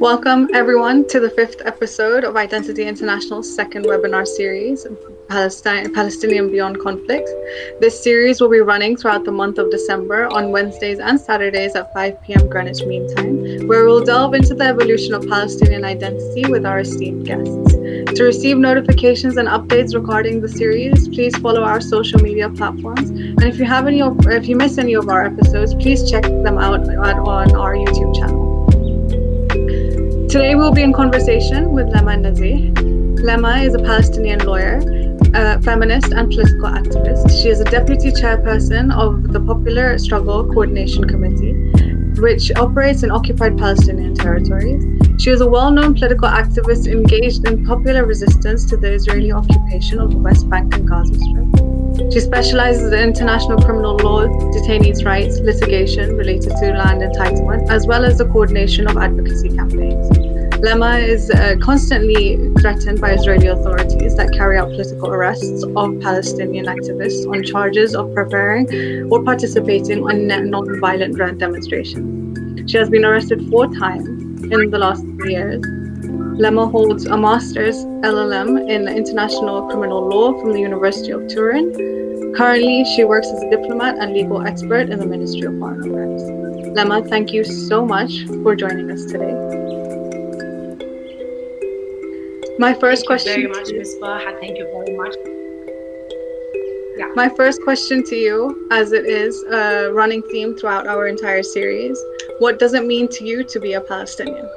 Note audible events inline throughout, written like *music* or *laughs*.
Welcome, everyone, to the fifth episode of Identity International's second webinar series, Palestine, Palestinian Beyond Conflict. This series will be running throughout the month of December on Wednesdays and Saturdays at 5 p.m. Greenwich Mean Time, where we'll delve into the evolution of Palestinian identity with our esteemed guests. To receive notifications and updates regarding the series, please follow our social media platforms. And if you have any, if you miss any of our episodes, please check them out on our YouTube channel. Today we'll be in conversation with Lema Nazih. Lema is a Palestinian lawyer, a feminist, and political activist. She is a deputy chairperson of the Popular Struggle Coordination Committee, which operates in occupied Palestinian territories. She is a well known political activist engaged in popular resistance to the Israeli occupation of the West Bank and Gaza Strip. She specializes in international criminal law, detainees' rights, litigation related to land entitlement, as well as the coordination of advocacy campaigns. Lema is uh, constantly threatened by Israeli authorities that carry out political arrests of Palestinian activists on charges of preparing or participating in non-violent demonstrations. She has been arrested four times in the last three years. Lema holds a master's LLM in international criminal law from the University of Turin. Currently, she works as a diplomat and legal expert in the Ministry of Foreign Affairs. Lema, thank you so much for joining us today. My first question. thank. You very much, Ms. Baha. Thank you very much. Yeah. My first question to you, as it is a running theme throughout our entire series, what does it mean to you to be a Palestinian?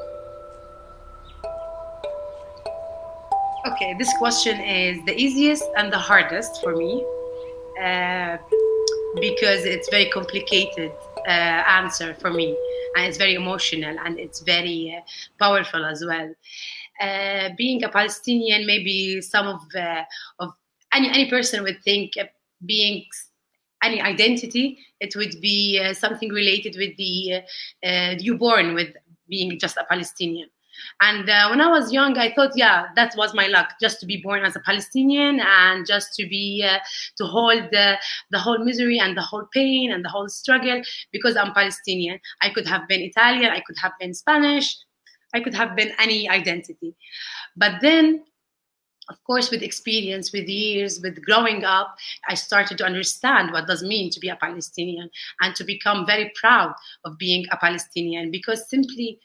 Okay, this question is the easiest and the hardest for me uh, because it's very complicated uh, answer for me and it's very emotional and it's very uh, powerful as well. Uh, being a Palestinian, maybe some of uh, of any any person would think being any identity, it would be uh, something related with the you born with being just a Palestinian. And uh, when I was young, I thought, yeah, that was my luck, just to be born as a Palestinian and just to be uh, to hold the, the whole misery and the whole pain and the whole struggle because I'm Palestinian. I could have been Italian, I could have been Spanish, I could have been any identity. But then, of course, with experience, with years, with growing up, I started to understand what does mean to be a Palestinian and to become very proud of being a Palestinian because simply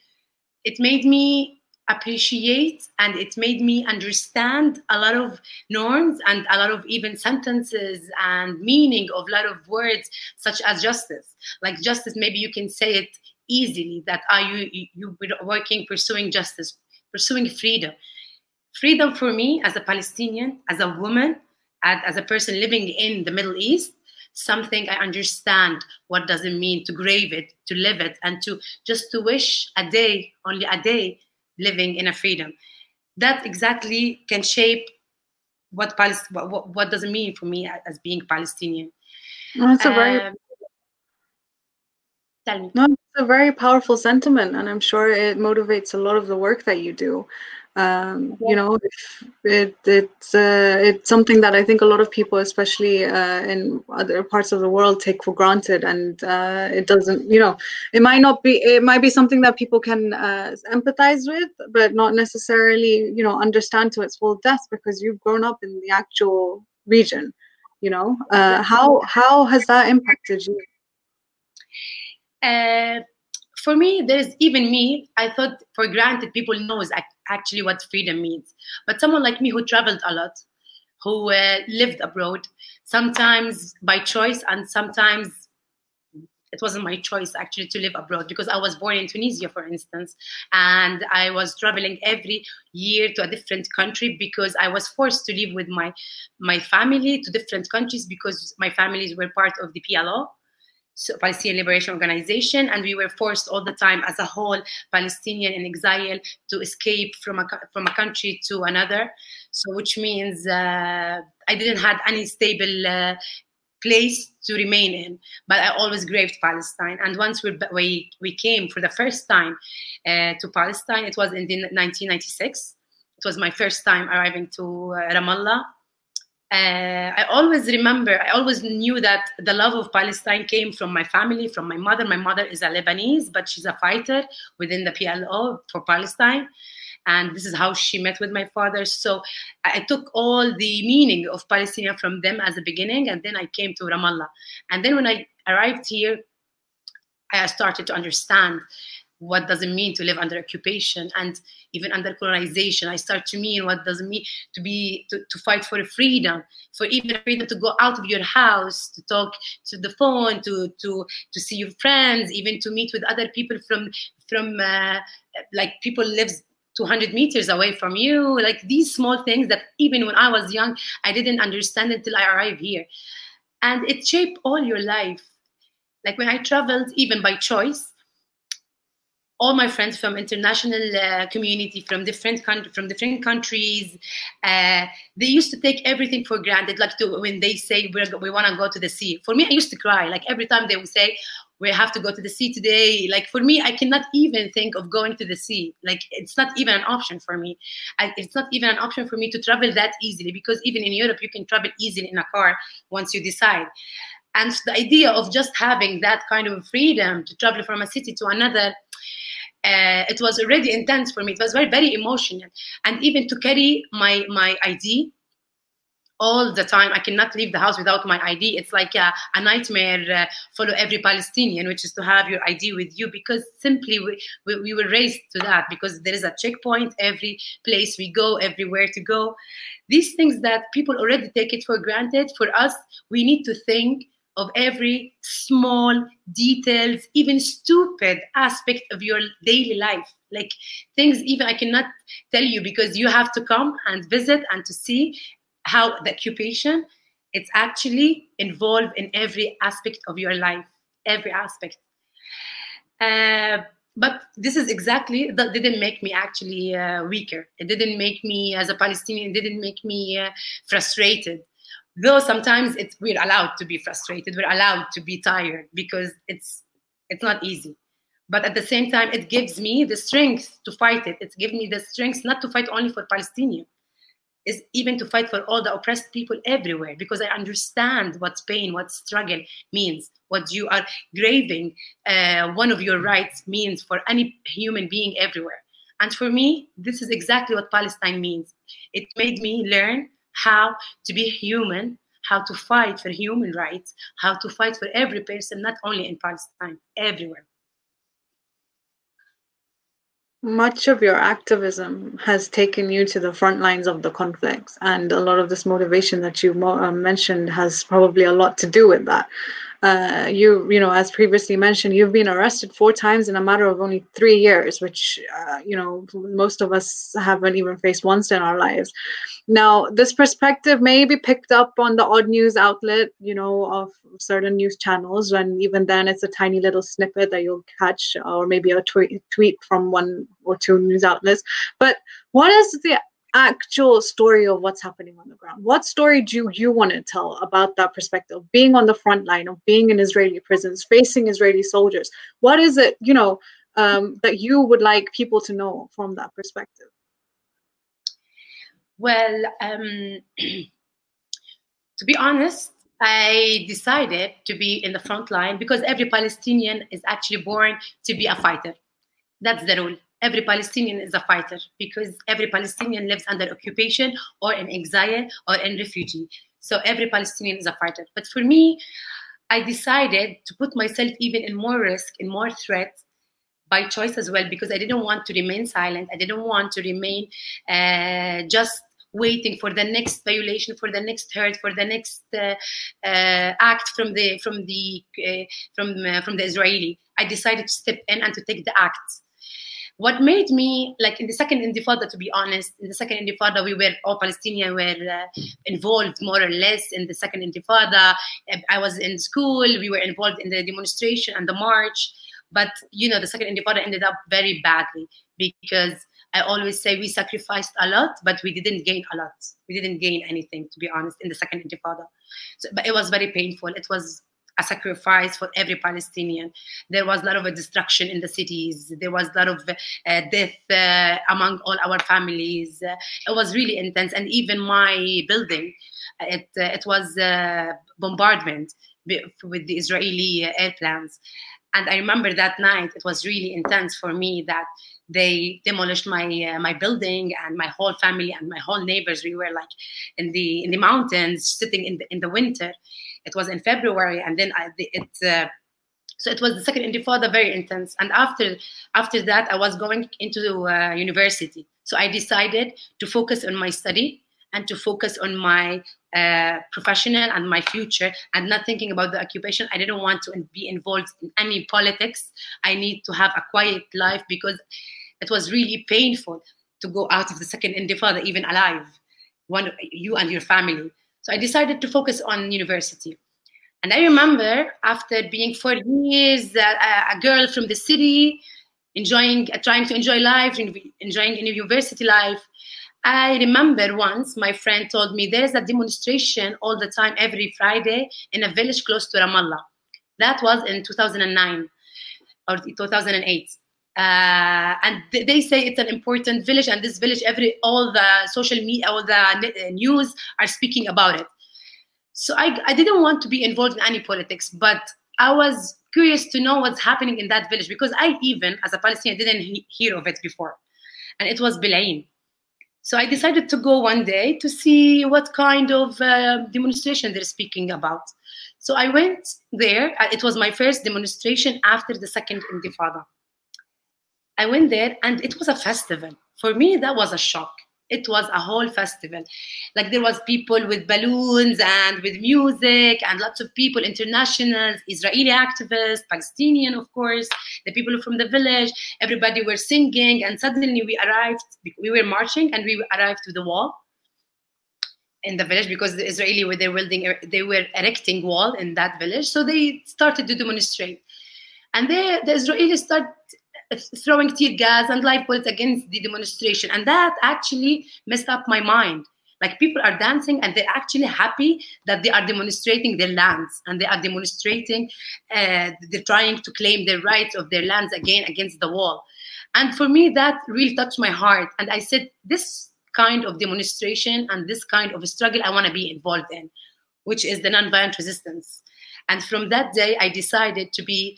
it made me appreciate and it made me understand a lot of norms and a lot of even sentences and meaning of a lot of words such as justice. Like justice maybe you can say it easily that are you you working pursuing justice pursuing freedom. Freedom for me as a palestinian as a woman as a person living in the middle east something i understand what does it mean to grave it to live it and to just to wish a day only a day living in a freedom. That exactly can shape what Palest- what, what does it mean for me as being palestinian. That's a very um, tell me. No a very powerful sentiment, and I'm sure it motivates a lot of the work that you do. Um, yeah. You know, it, it's uh, it's something that I think a lot of people, especially uh, in other parts of the world, take for granted, and uh, it doesn't. You know, it might not be. It might be something that people can uh, empathize with, but not necessarily, you know, understand to its full depth because you've grown up in the actual region. You know, uh, how how has that impacted you? Uh, for me, there's even me. I thought for granted people knows actually what freedom means. But someone like me who traveled a lot, who uh, lived abroad, sometimes by choice and sometimes it wasn't my choice actually to live abroad because I was born in Tunisia, for instance, and I was traveling every year to a different country because I was forced to live with my my family to different countries because my families were part of the PLO so Palestinian Liberation Organization, and we were forced all the time as a whole Palestinian in exile to escape from a from a country to another. So, which means uh, I didn't have any stable uh, place to remain in, but I always craved Palestine. And once we we, we came for the first time uh, to Palestine, it was in 1996. It was my first time arriving to uh, Ramallah uh, I always remember, I always knew that the love of Palestine came from my family, from my mother. My mother is a Lebanese, but she's a fighter within the PLO for Palestine. And this is how she met with my father. So I took all the meaning of Palestinian from them as a beginning, and then I came to Ramallah. And then when I arrived here, I started to understand what does it mean to live under occupation and even under colonization? I start to mean what does it mean to be to, to fight for freedom for even freedom to go out of your house to talk to the phone to to to see your friends even to meet with other people from from uh, like people lives 200 meters away from you like these small things that even when i was young i didn't understand until i arrived here. And it shaped all your life. Like when i traveled even by choice all my friends from international uh, community from different from different countries uh, they used to take everything for granted like to, when they say we want to go to the sea. For me i used to cry like every time they would say we have to go to the sea today. Like for me i cannot even think of going to the sea. Like it's not even an option for me. I, it's not even an option for me to travel that easily because even in europe you can travel easily in a car once you decide. And the idea of just having that kind of freedom to travel from a city to another uh, it was already intense for me. It was very, very emotional. And even to carry my my ID all the time, I cannot leave the house without my ID. It's like a, a nightmare uh, for every Palestinian, which is to have your ID with you because simply we, we, we were raised to that because there is a checkpoint every place we go, everywhere to go. These things that people already take it for granted, for us, we need to think of every small details, even stupid aspect of your daily life. Like things even I cannot tell you because you have to come and visit and to see how the occupation it's actually involved in every aspect of your life, every aspect. Uh, but this is exactly that didn't make me actually uh, weaker. It didn't make me as a Palestinian. Didn't make me uh, frustrated though sometimes it's we're allowed to be frustrated we're allowed to be tired because it's it's not easy. But at the same time it gives me the strength to fight it. It's given me the strength not to fight only for palestinian is even to fight for all the oppressed people everywhere because i understand what pain what struggle means what you are graving uh, one of your rights means for any human being everywhere. And for me this is exactly what palestine means. It made me learn how to be human, how to fight for human rights, how to fight for every person, not only in Palestine, everywhere. Much of your activism has taken you to the front lines of the conflicts, and a lot of this motivation that you uh, mentioned has probably a lot to do with that. Uh, you, you know, as previously mentioned, you've been arrested four times in a matter of only three years, which, uh, you know, most of us haven't even faced once in our lives. Now, this perspective may be picked up on the odd news outlet, you know, of certain news channels, and even then, it's a tiny little snippet that you'll catch, or maybe a tweet, tweet from one or two news outlets. But what is the actual story of what's happening on the ground. What story do you want to tell about that perspective, being on the front line of being in Israeli prisons, facing Israeli soldiers? What is it, you know, um, that you would like people to know from that perspective? Well, um, *clears throat* to be honest, I decided to be in the front line because every Palestinian is actually born to be a fighter. That's the rule every Palestinian is a fighter because every Palestinian lives under occupation or in exile or in refugee. So every Palestinian is a fighter. But for me, I decided to put myself even in more risk, in more threat by choice as well, because I didn't want to remain silent. I didn't want to remain uh, just waiting for the next violation, for the next hurt, for the next uh, uh, act from the from the uh, from uh, from the Israeli. I decided to step in and to take the act what made me like in the second intifada to be honest in the second intifada we were all palestinians were uh, involved more or less in the second intifada. I was in school we were involved in the demonstration and the march. But you know the second intifada ended up very badly because i always say we sacrificed a lot but we didn't gain a lot. We didn't gain anything to be honest in the second intifada. So, but it was very painful. It was a sacrifice for every Palestinian. There was a lot of uh, destruction in the cities. There was a lot of uh, death uh, among all our families. Uh, it was really intense, and even my building, it uh, it was uh, bombardment with the Israeli airplanes. And I remember that night, it was really intense for me that they demolished my uh, my building and my whole family and my whole neighbors. We were like in the in the mountains, sitting in the in the winter. It was in February, and then I, it. Uh, so it was the second intifada, very intense. And after after that, I was going into uh, university. So I decided to focus on my study and to focus on my uh, professional and my future and not thinking about the occupation. I didn't want to be involved in any politics. I need to have a quiet life because it was really painful to go out of the second intifada even alive, one you and your family. So I decided to focus on university. And I remember after being four years, uh, a girl from the city, enjoying, uh, trying to enjoy life, enjoying university life, I remember once my friend told me there's a demonstration all the time every Friday in a village close to Ramallah. That was in 2009 or 2008. Uh, and th- they say it's an important village, and this village, every all the social media, all the uh, news are speaking about it. So I, I didn't want to be involved in any politics, but I was curious to know what's happening in that village because I even, as a Palestinian, didn't he- hear of it before, and it was Bil'in. So I decided to go one day to see what kind of uh, demonstration they're speaking about. So I went there. Uh, it was my first demonstration after the second Intifada. I went there and it was a festival. For me, that was a shock. It was a whole festival. Like there was people with balloons and with music and lots of people internationals israeli activists palestinian of course the people from the village. Everybody were singing and suddenly we arrived we were marching and we arrived to the wall in the village because the israeli were they building they were erecting wall in that village. So they started to demonstrate. And they, the israelis started throwing tear gas and live bullets against the demonstration. And that actually messed up my mind. Like people are dancing and they're actually happy that they are demonstrating their lands and they are demonstrating, uh, they're trying to claim the rights of their lands again against the wall. And for me, that really touched my heart. And I said, this kind of demonstration and this kind of struggle I want to be involved in, which is the nonviolent resistance. And from that day, I decided to be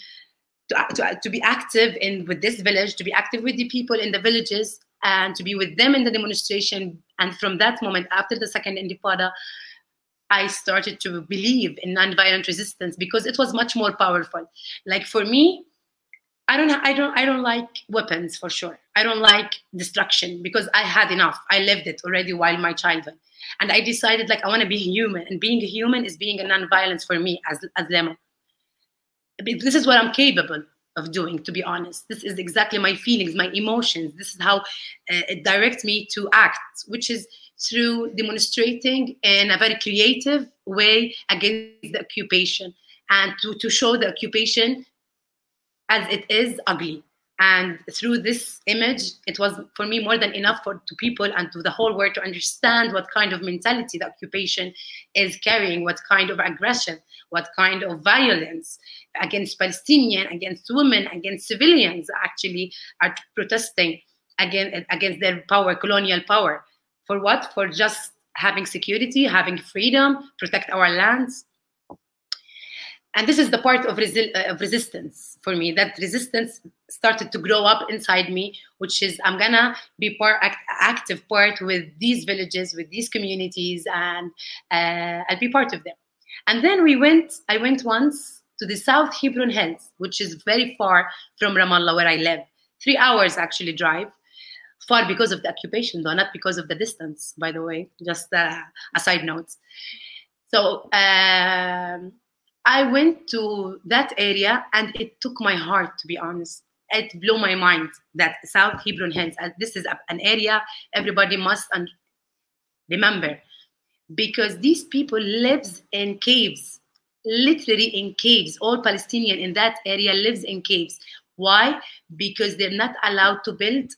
to, to, be active in with this village, to be active with the people in the villages, and to be with them in the demonstration. And from that moment, after the second Intifada, I started to believe in nonviolent resistance because it was much more powerful. Like for me, I don't, I don't, I don't like weapons for sure. I don't like destruction because I had enough. I lived it already while my childhood, and I decided like I want to be human, and being a human is being a nonviolence for me as as Lema this is what I'm capable of doing, to be honest. This is exactly my feelings, my emotions. This is how uh, it directs me to act, which is through demonstrating in a very creative way against the occupation and to, to show the occupation as it is ugly and through this image it was for me more than enough for to people and to the whole world to understand what kind of mentality the occupation is carrying what kind of aggression what kind of violence against palestinian against women against civilians actually are protesting against against their power colonial power. For what? For just having security having freedom protect our lands. And this is the part of, resi- uh, of resistance for me that resistance started to grow up inside me which is i'm gonna be part act, active part with these villages with these communities and uh, i'll be part of them. And then we went i went once to the south hebron hills which is very far from ramallah where i live. Three hours actually drive. Far because of the occupation though not because of the distance by the way just uh, a side note. So um, I went to that area and it took my heart, to be honest. It blew my mind that South Hebron Hills, this is an area everybody must un- remember. Because these people lives in caves, literally in caves. All Palestinian in that area lives in caves. Why? Because they're not allowed to build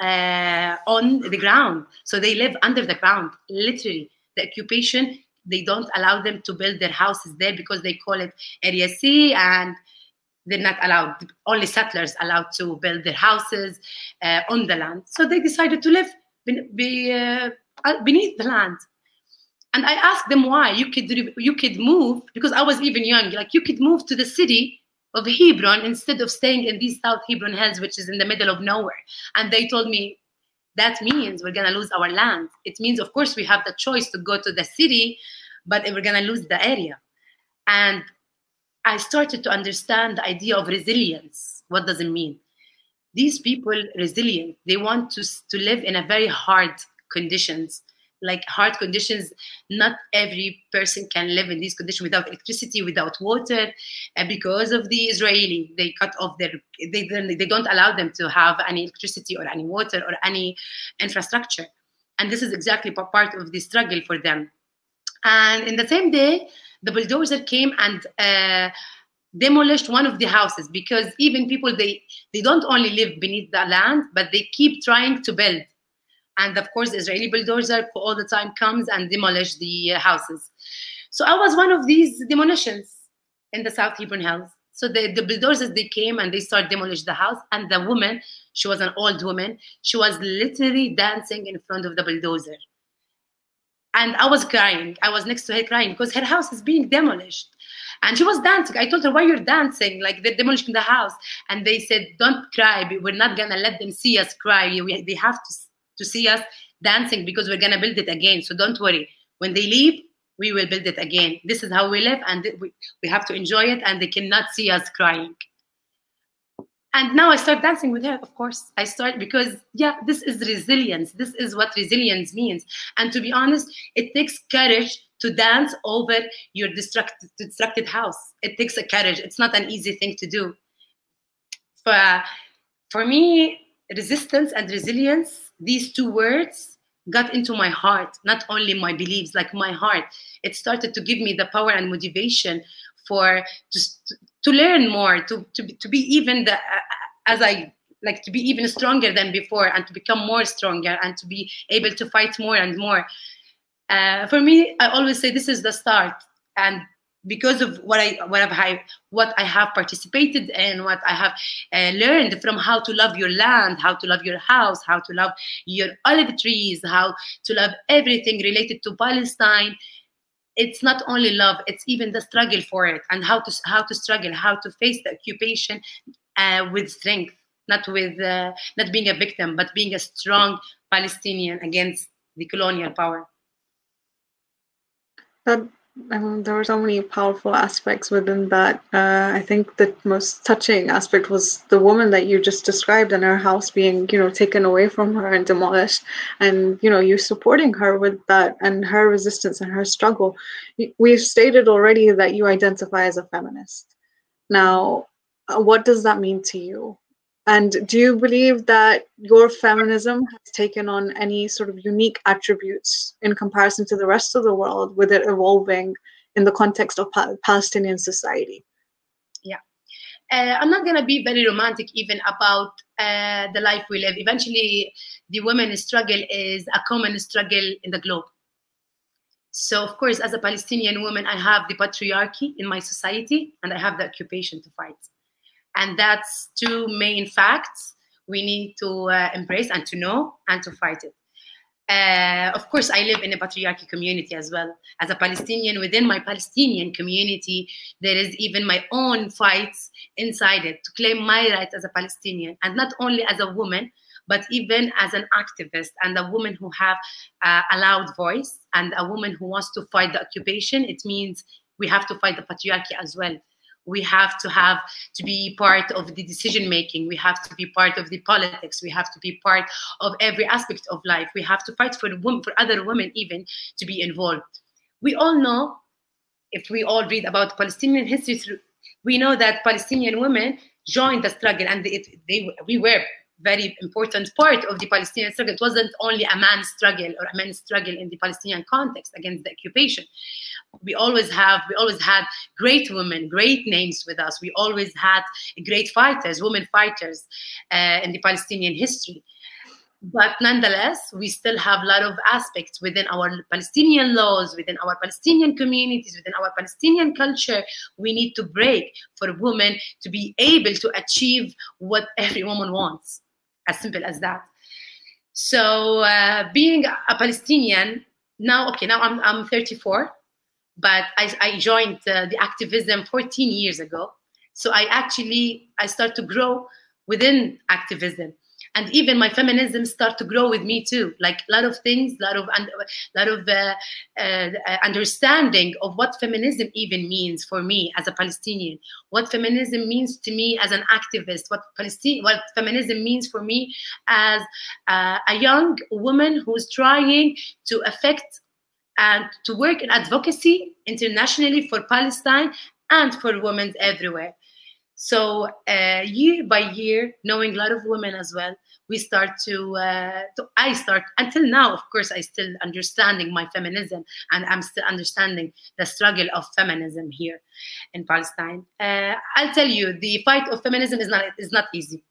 uh, on the ground. So they live under the ground, literally. The occupation they don't allow them to build their houses there because they call it area c and they're not allowed only settlers allowed to build their houses uh, on the land so they decided to live be, uh, beneath the land and i asked them why you could you could move because i was even young like you could move to the city of hebron instead of staying in these south hebron hills which is in the middle of nowhere. And they told me that means we're to lose our land. It means of course we have the choice to go to the city but we're to lose the area. And i started to understand the idea of resilience. What does it mean? These people resilient they want to, to live in a very hard conditions like hard conditions not every person can live in these conditions without electricity without water and because of the israeli they cut off their they, they don't allow them to have any electricity or any water or any infrastructure. And this is exactly part of the struggle for them. And in the same day the bulldozer came and uh, demolished one of the houses because even people they they don't only live beneath the land but they keep trying to build and of course the israeli bulldozer all the time comes and demolish the houses so i was one of these demolitions in the south hebron hills so the, the bulldozers they came and they started demolish the house and the woman she was an old woman she was literally dancing in front of the bulldozer and i was crying i was next to her crying because her house is being demolished and she was dancing. I told her, why you're dancing? Like they're demolishing the house. And they said, don't cry. We're not to let them see us cry. We, they have to, to see us dancing because we're going to build it again. So don't worry. When they leave, we will build it again. This is how we live and we, have to enjoy it and they cannot see us crying. And now I start dancing with her, of course. I start because, yeah, this is resilience. This is what resilience means. And to be honest, it takes courage to dance over your destructed, destructed house. It takes a courage. It's not an easy thing to do. For, for me, resistance and resilience, these two words got into my heart, not only my beliefs, like my heart. It started to give me the power and motivation for just to learn more, to, to, to be even the, as I like to be even stronger than before and to become more stronger and to be able to fight more and more uh, for me, I always say this is the start, and because of what I what I've what I have participated in, what I have uh, learned from how to love your land, how to love your house, how to love your olive trees, how to love everything related to Palestine. It's not only love; it's even the struggle for it, and how to how to struggle, how to face the occupation uh, with strength, not with uh, not being a victim, but being a strong Palestinian against the colonial power that I mean, there were so many powerful aspects within that. Uh, I think the most touching aspect was the woman that you just described and her house being, you know, taken away from her and demolished, and you know, you supporting her with that and her resistance and her struggle. We've stated already that you identify as a feminist. Now, uh, what does that mean to you? And do you believe that your feminism has taken on any sort of unique attributes in comparison to the rest of the world with it evolving in the context of pa- Palestinian society? Yeah. Uh, I'm not going to be very romantic even about uh, the life we live. Eventually, the women's struggle is a common struggle in the globe. So, of course, as a Palestinian woman, I have the patriarchy in my society and I have the occupation to fight. And that's two main facts we need to uh, embrace and to know and to fight it. Uh, of course, I live in a patriarchy community as well. As a Palestinian, within my Palestinian community, there is even my own fights inside it to claim my rights as a Palestinian, and not only as a woman, but even as an activist and a woman who have uh, a loud voice and a woman who wants to fight the occupation. It means we have to fight the patriarchy as well we have to have to be part of the decision making. We have to be part of the politics. We have to be part of every aspect of life. We have to fight for women for other women even to be involved. We all know if we all read about palestinian history we know that palestinian women joined the struggle and they, they we were very important part of the Palestinian struggle. It wasn't only a man's struggle or a man's struggle in the Palestinian context against the occupation we always have we always had great women great names with us we always had great fighters women fighters uh, in the palestinian history but nonetheless, we still have a lot of aspects within our Palestinian laws, within our Palestinian communities, within our Palestinian culture. We need to break for women to be able to achieve what every woman wants. As simple as that. So, uh, being a Palestinian now, okay, now I'm I'm 34, but I, I joined uh, the activism 14 years ago. So I actually I start to grow within activism and even my feminism start to grow with me too. Like a lot of things a lot of a lot of uh, uh, understanding of what feminism even means for me as a palestinian. What feminism means to me as an activist. What palestine what feminism means for me as uh, a young woman who's trying to affect and to work in advocacy internationally for palestine and for women everywhere so uh, year by year, knowing a lot of women as well, we start to, uh, to, I start until now. Of course, I still understanding my feminism, and I'm still understanding the struggle of feminism here in Palestine. Uh, I'll tell you, the fight of feminism is not is not easy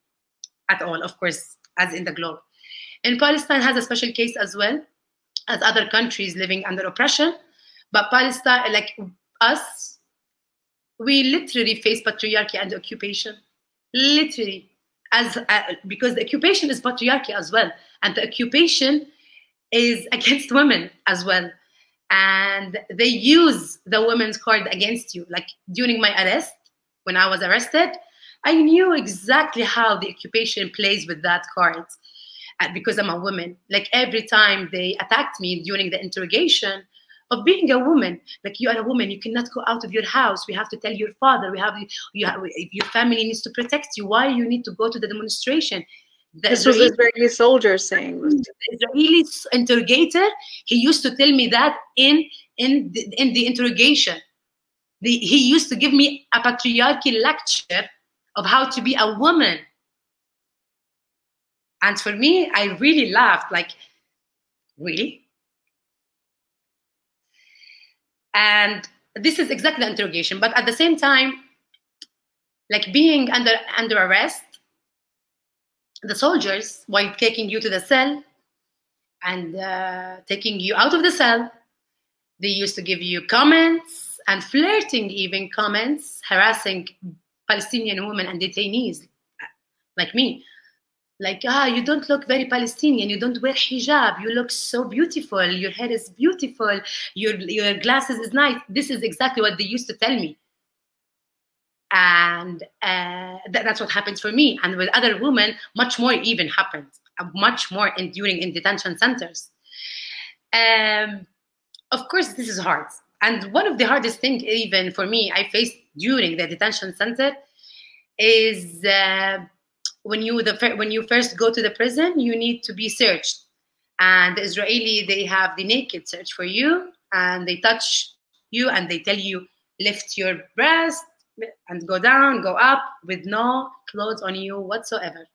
at all. Of course, as in the globe, and Palestine has a special case as well as other countries living under oppression. But Palestine, like us, we literally face patriarchy and occupation. Literally. As uh, because the occupation is patriarchy as well. And the occupation is *laughs* against women as well. And they use the women's card against you. Like during my arrest when i was arrested i knew exactly how the occupation plays with that card uh, because i'm a woman. Like every time they attacked me during the interrogation of being a woman. Like you are a woman, you cannot go out of your house. We have to tell your father. We have you have your family needs to protect you. Why you need to go to the demonstration? The this Israeli, was Israeli soldier saying. The Israeli interrogator, he used to tell me that in in the, in the interrogation. The, he used to give me a patriarchy lecture of how to be a woman. And for me, I really laughed. Like, really? And this is exactly the interrogation but at the same time like being under under arrest the soldiers while taking you to the cell and uh, taking you out of the cell they used to give you comments and flirting even comments harassing palestinian women and detainees like me like ah you don't look very palestinian you don't wear hijab you look so beautiful your hair is beautiful your your glasses is nice. This is exactly what they used to tell me. And uh, th- that's what happens for me. And with other women much more even happens uh, much more in during in detention centers. Um, of course this is hard. And one of the hardest things even for me i faced during the detention center is uh, when you the when you first go to the prison, you need to be searched. And the Israeli, they have the naked search for you, and they touch you and they tell you lift your breast and go down, go up with no clothes on you whatsoever.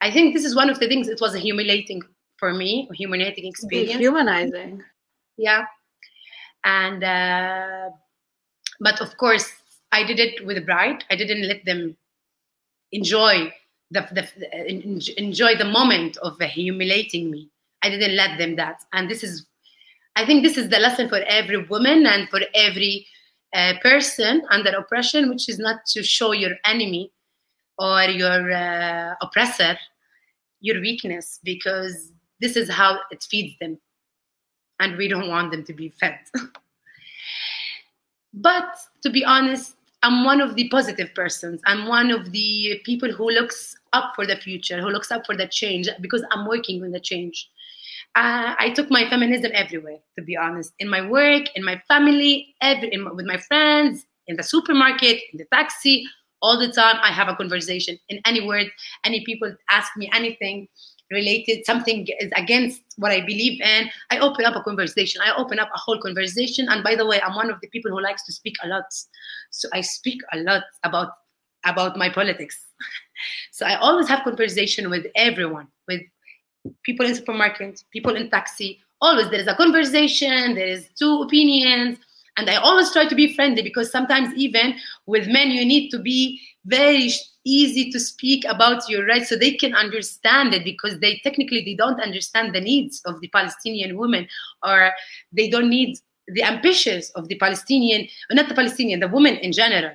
I think this is one of the things. It was a humiliating for me, humiliating experience. Humanizing. Yeah, and uh, but of course, I did it with pride. I didn't let them enjoy the, the, enjoy the moment of humiliating me. I didn't let them that. And this is, I think this is the lesson for every woman and for every uh, person under oppression, which is not to show your enemy or your uh, oppressor your weakness, because this is how it feeds them. And we don't want them to be fed. *laughs* but to be honest, I'm one of the positive persons. I'm one of the people who looks up for the future, who looks up for the change because I'm working on the change. Uh, I took my feminism everywhere, to be honest, in my work, in my family, every, in, with my friends, in the supermarket, in the taxi, all the time. I have a conversation. In any word, any people ask me anything related, something is against what I believe in, I open up a conversation. I open up a whole conversation. And by the way, I'm one of the people who likes to speak a lot. So I speak a lot about about my politics. *laughs* so I always have conversation with everyone, with people in supermarket, people in taxi. Always there is a conversation, there is two opinions, and I always try to be friendly because sometimes even with men you need to be very easy to speak about your rights so they can understand it because they technically they don't understand the needs of the palestinian women or they don't need the ambitions of the palestinian not the palestinian the women in general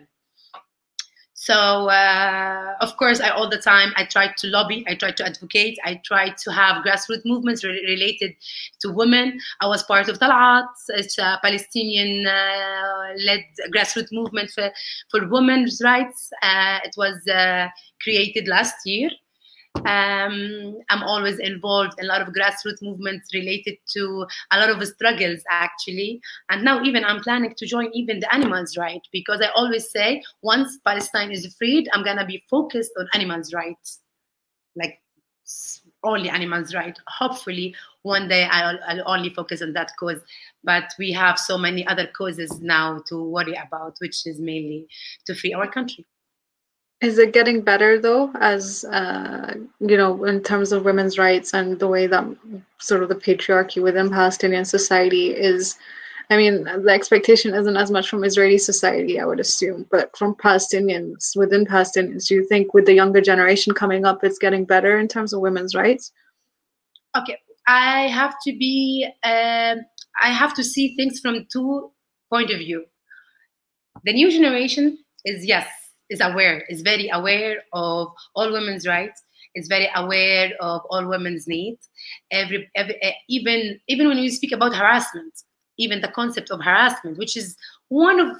so uh, of course, I all the time I try to lobby, I try to advocate, I try to have grassroots movements re- related to women. I was part of Talat, it's a Palestinian-led uh, grassroots movement for, for women's rights. Uh, it was uh, created last year. Um, I'm always involved in a lot of grassroots movements related to a lot of struggles, actually. And now, even I'm planning to join even the animals' right because I always say once Palestine is freed, I'm gonna be focused on animals' rights, like only animals' right. Hopefully, one day I'll, I'll only focus on that cause. But we have so many other causes now to worry about, which is mainly to free our country. Is it getting better though, as uh, you know, in terms of women's rights and the way that sort of the patriarchy within Palestinian society is? I mean, the expectation isn't as much from Israeli society, I would assume, but from Palestinians within Palestinians. Do you think with the younger generation coming up, it's getting better in terms of women's rights? Okay, I have to be. Uh, I have to see things from two point of view. The new generation is yes is aware, is very aware of all women's rights, is very aware of all women's needs. Every, every eh, even even when we speak about harassment, even the concept of harassment, which is one of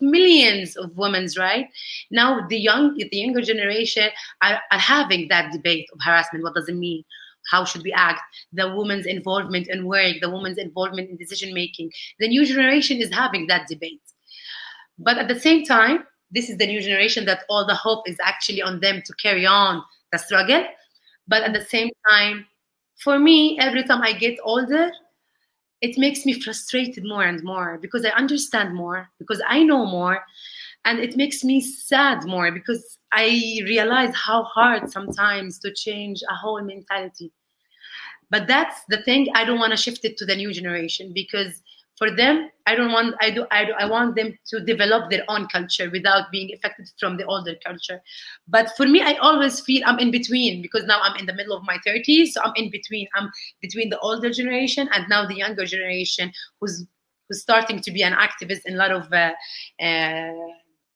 millions of women's right now the young the younger generation are, are having that debate of harassment. What does it mean? How should we act? The woman's involvement in work the woman's involvement in decision making the new generation is having that debate. But at the same time this is the new generation that all the hope is actually on them to carry on the struggle. But at the same time, for me, every time I get older, it makes me frustrated more and more because I understand more, because I know more, and it makes me sad more because I realize how hard sometimes to change a whole mentality. But that's the thing, I don't want to shift it to the new generation because for them i don't want i do i, I want them to develop their own culture without being affected from the older culture. But for me i always feel i'm in between because now i'm in the middle of my 30s so i'm in between i'm between the older generation and now the younger generation who's who's starting to be an activist in a lot of uh, uh,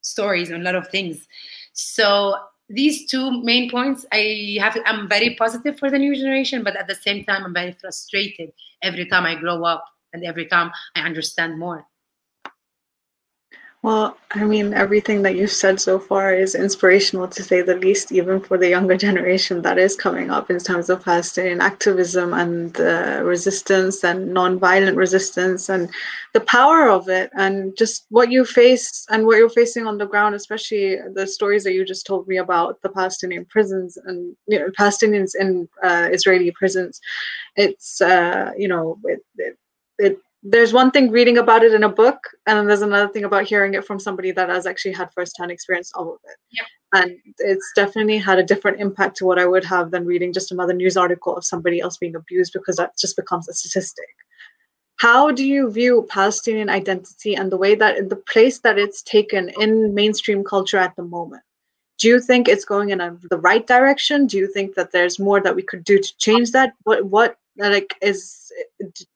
stories and a lot of things. So these two main points i have i'm very positive for the new generation but at the same time i'm very frustrated every time i grow up and every time I understand more. Well, I mean, everything that you've said so far is inspirational to say the least, even for the younger *laughs* generation that is coming up in terms of Palestinian activism and uh, resistance and non-violent resistance and the power of it and just what you face and what you're facing on the ground, especially the stories that you just told me about the Palestinian prisons and you know, Palestinians in uh, Israeli prisons. It's, uh, you know, it, it it there's one thing reading about it in a book, and then there's another thing about hearing it from somebody that has actually had firsthand experience of it. Yeah. And it's definitely had a different impact to what I would have than reading just another news article of somebody else being abused because that just becomes a statistic. How do you view Palestinian identity and the way that the place that it's taken in mainstream culture at the moment? Do you think it's going in a, the right direction? Do you think that there's more that we could do to change that? What what like is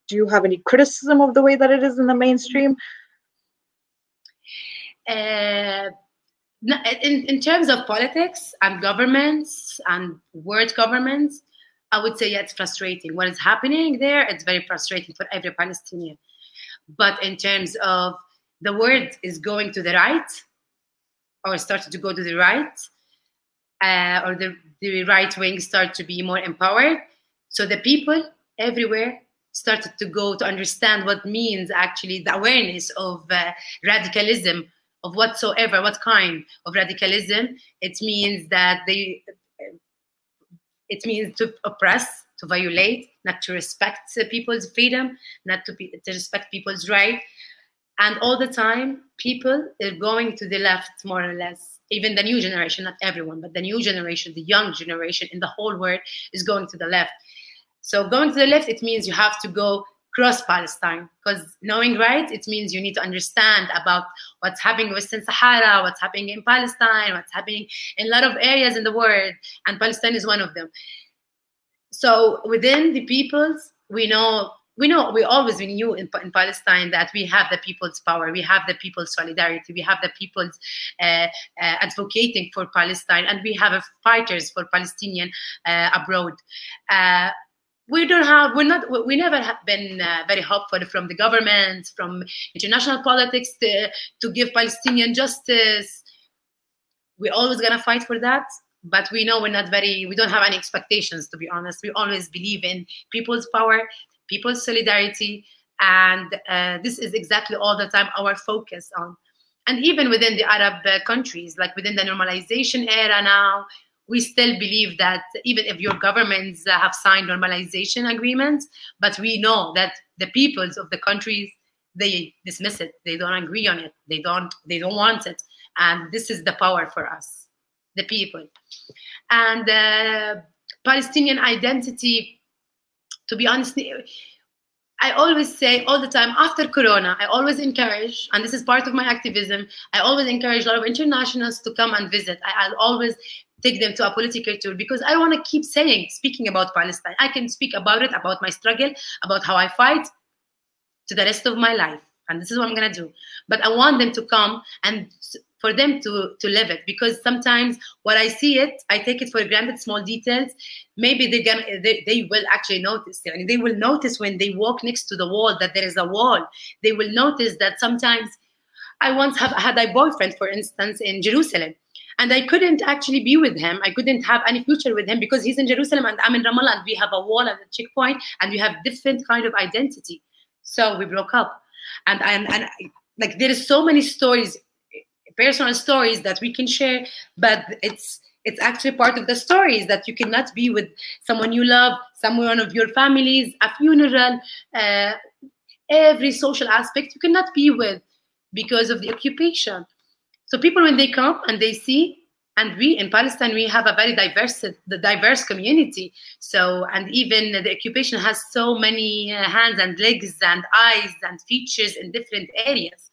do you have any criticism of the way that it is in the mainstream? Uh, in, in terms of politics and governments and world governments i would say yeah, it's frustrating. What is happening there it's very frustrating for every palestinian. But in terms of the world is going to the right or started to go to the right uh, or the, the right wing start to be more empowered so the people everywhere started to go to understand what means actually the awareness of uh, radicalism of whatsoever, what kind of radicalism. It means that they, it means to oppress, to violate, not to respect people's freedom, not to, be, to respect people's right. And all the time, people are going to the left, more or less. Even the new generation, not everyone, but the new generation, the young generation in the whole world is going to the left. So going to the left, it means you have to go cross Palestine. Because knowing right, it means you need to understand about what's happening in Western Sahara, what's happening in Palestine, what's happening in a lot of areas in the world, and Palestine is one of them. So within the peoples, we know we know we always we knew in, in palestine that we have the people's power we have the people's solidarity we have the people's uh, uh, advocating for palestine and we have fighters for palestinian uh, abroad uh, we don't have we're not we never have been uh, very hopeful from the government from international politics to, to give palestinian justice. We're always going to fight for that but we know we're not very we don't have any expectations to be honest. We always believe in people's power people's solidarity and uh, this is exactly all the time our focus on. And even within the arab uh, countries like within the normalization era now we still believe that even if your governments uh, have signed normalization agreements but we know that the peoples of the countries they dismiss it. They don't agree on it. They don't they don't want it. And this is the power for us the people. And uh, palestinian identity to be honest I always say all the time after Corona, I always encourage, and this is part of my activism, I always encourage a lot of internationals to come and visit. I, will always take them to a political tour because I want to keep saying, speaking about Palestine. I can speak about it, about my struggle, about how I fight to the rest of my life. And this is what I'm going to do. But I want them to come and for them to to live it because sometimes what i see it i take it for granted small details maybe they're gonna they, they will actually notice they will notice when they walk next to the wall that there is a wall they will notice that sometimes i once have had a boyfriend for instance in jerusalem and i couldn't actually be with him. I couldn't have any future with him because he's in jerusalem and i'm in ramallah and we have a wall and a checkpoint and we have different kind of identity. So we broke up. And and, and like there is so many stories personal stories that we can share but it's it's actually part of the stories that you cannot be with someone you love someone of your families a funeral uh, every social aspect you cannot be with because of the occupation so people when they come and they see and we in palestine we have a very diverse the diverse community. So and even the occupation has so many uh, hands and legs and eyes and features in different areas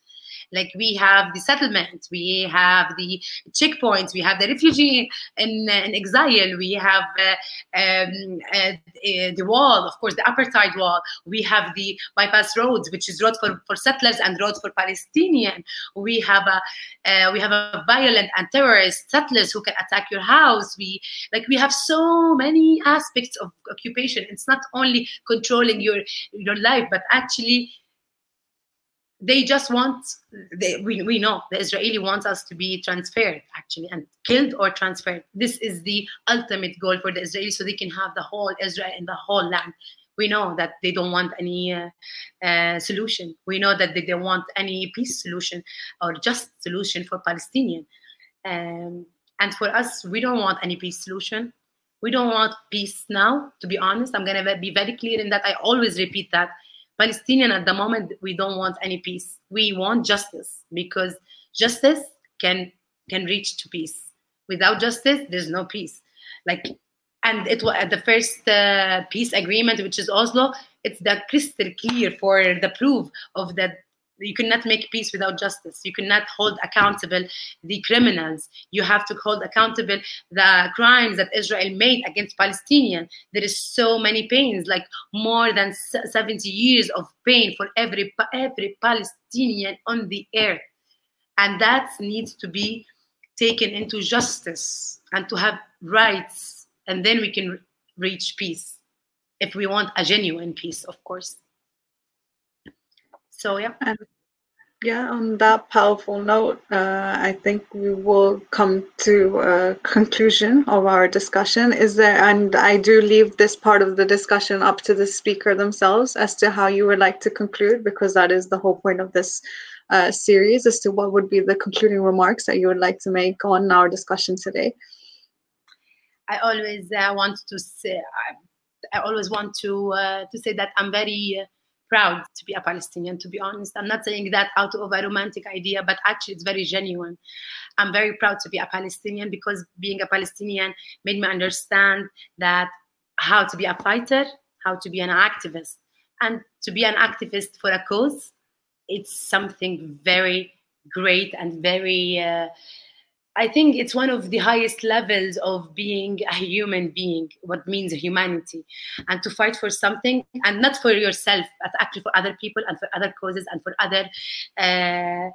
like we have the settlement, we have the checkpoints, we have the refugee in, in exile, we have uh, um, uh, the wall, of course, the apartheid wall. We have the bypass roads, which is road for, for settlers and road for Palestinian. We have a uh, we have a violent and terrorist settlers who can attack your house. We like we have so many aspects of occupation. It's not only controlling your your life, but actually they just want they, we, we know the israeli wants us to be transferred actually and killed or transferred. This is the ultimate goal for the israelis so they can have the whole israel and the whole land. We know that they don't want any uh, uh, solution. We know that they don't want any peace solution or just solution for palestinian. Um, and for us we don't want any peace solution. We don't want peace now to be honest. I'm going to be very clear in that. I always repeat that Palestinian at the moment, we don't want any peace. We want justice because justice can can reach to peace. Without justice, there's no peace. Like, and it was at the first uh, peace agreement, which is Oslo. It's the crystal clear for the proof of that you cannot make peace without justice. You cannot hold accountable the criminals. You have to hold accountable the crimes that israel made against palestinians there is so many pains like more than 70 years of pain for every every palestinian on the earth and that needs to be taken into justice and to have rights. And then we can reach peace if we want a genuine peace of course so yeah. And yeah, on that powerful note, uh, I think we will come to a conclusion of our discussion. Is there, and I do leave this part of the discussion up to the speaker themselves as to how you would like to conclude, because that is the whole point of this uh, series, as to what would be the concluding remarks that you would like to make on our discussion today. I always uh, want to say, I, I, always want to uh, to say that I'm very proud to be a Palestinian, to be honest. I'm not saying that out of a romantic idea, but actually it's very genuine. I'm very proud to be a Palestinian because being a Palestinian made me understand that how to be a fighter, how to be an activist, and to be an activist for a cause it's something very great and very uh, I think it's one of the highest levels of being a human being, what means humanity, and to fight for something and not for yourself, but actually for other people and for other causes and for other uh,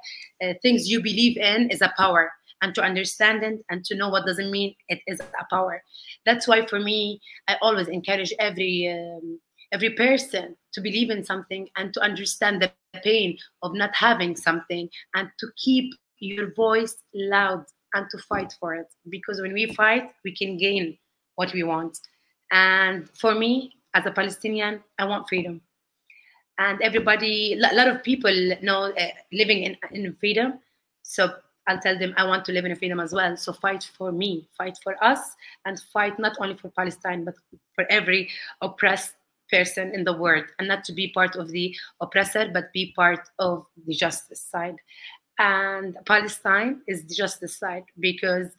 uh, things you believe in is a power. And to understand it and to know what doesn't mean it is a power. That's why for me, I always encourage every um, every person to believe in something and to understand the pain of not having something and to keep your voice loud and to fight for it because when we fight we can gain what we want. And for me as a palestinian i want freedom. And everybody a lot of people know uh, living in, in freedom. So i'll tell them i want to live in freedom as well. So fight for me fight for us and fight not only for palestine but for every oppressed person in the world. And not to be part of the oppressor but be part of the justice side and Palestine is just the side because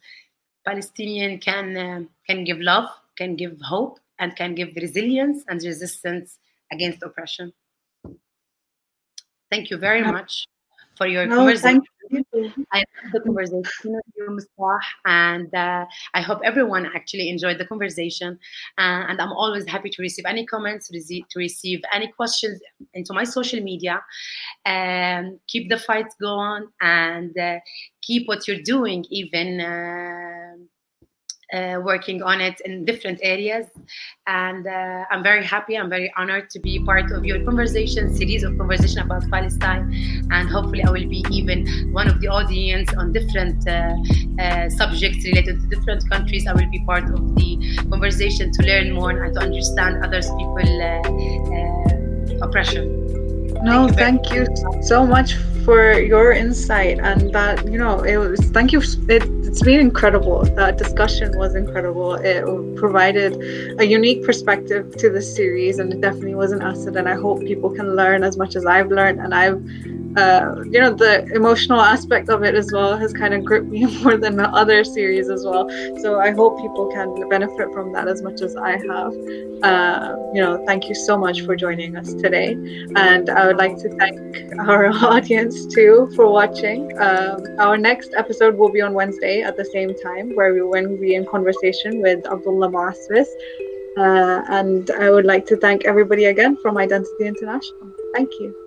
Palestinian can uh, can give love, can give hope, and can give resilience and resistance against oppression. Thank you very much for your no, conversation. I love the conversation with you, Mustah, and uh, I hope everyone actually enjoyed the conversation. Uh, and I'm always happy to receive any comments, to receive any questions into my social media. Um, keep the fight going and uh, keep what you're doing, even uh, working on it in different areas. And uh, I'm very happy, I'm very honored to be part of your conversation, series of conversation about Palestine. And hopefully, I will be even one of the audience on different uh, uh subjects related to different countries. I will be part of the conversation to learn more and to understand others' people uh, uh, oppression. No, thank you, thank you so much for your insight and that you know it was thank you it, it's been incredible. That discussion was incredible. It provided a unique perspective to the series and it definitely was an asset and i hope people can learn as much as i've learned and i've uh, you know the emotional aspect of it as well has kind of gripped me *laughs* more than the other series as well so i hope people can benefit from that as much as i have uh, you know thank you so much for joining us today and i would like to thank our *laughs* audience too for watching um, our next episode will be on wednesday at the same time where we will be in conversation with abdullah Moasvis. Uh, and I would like to thank everybody again from Identity International. Thank you.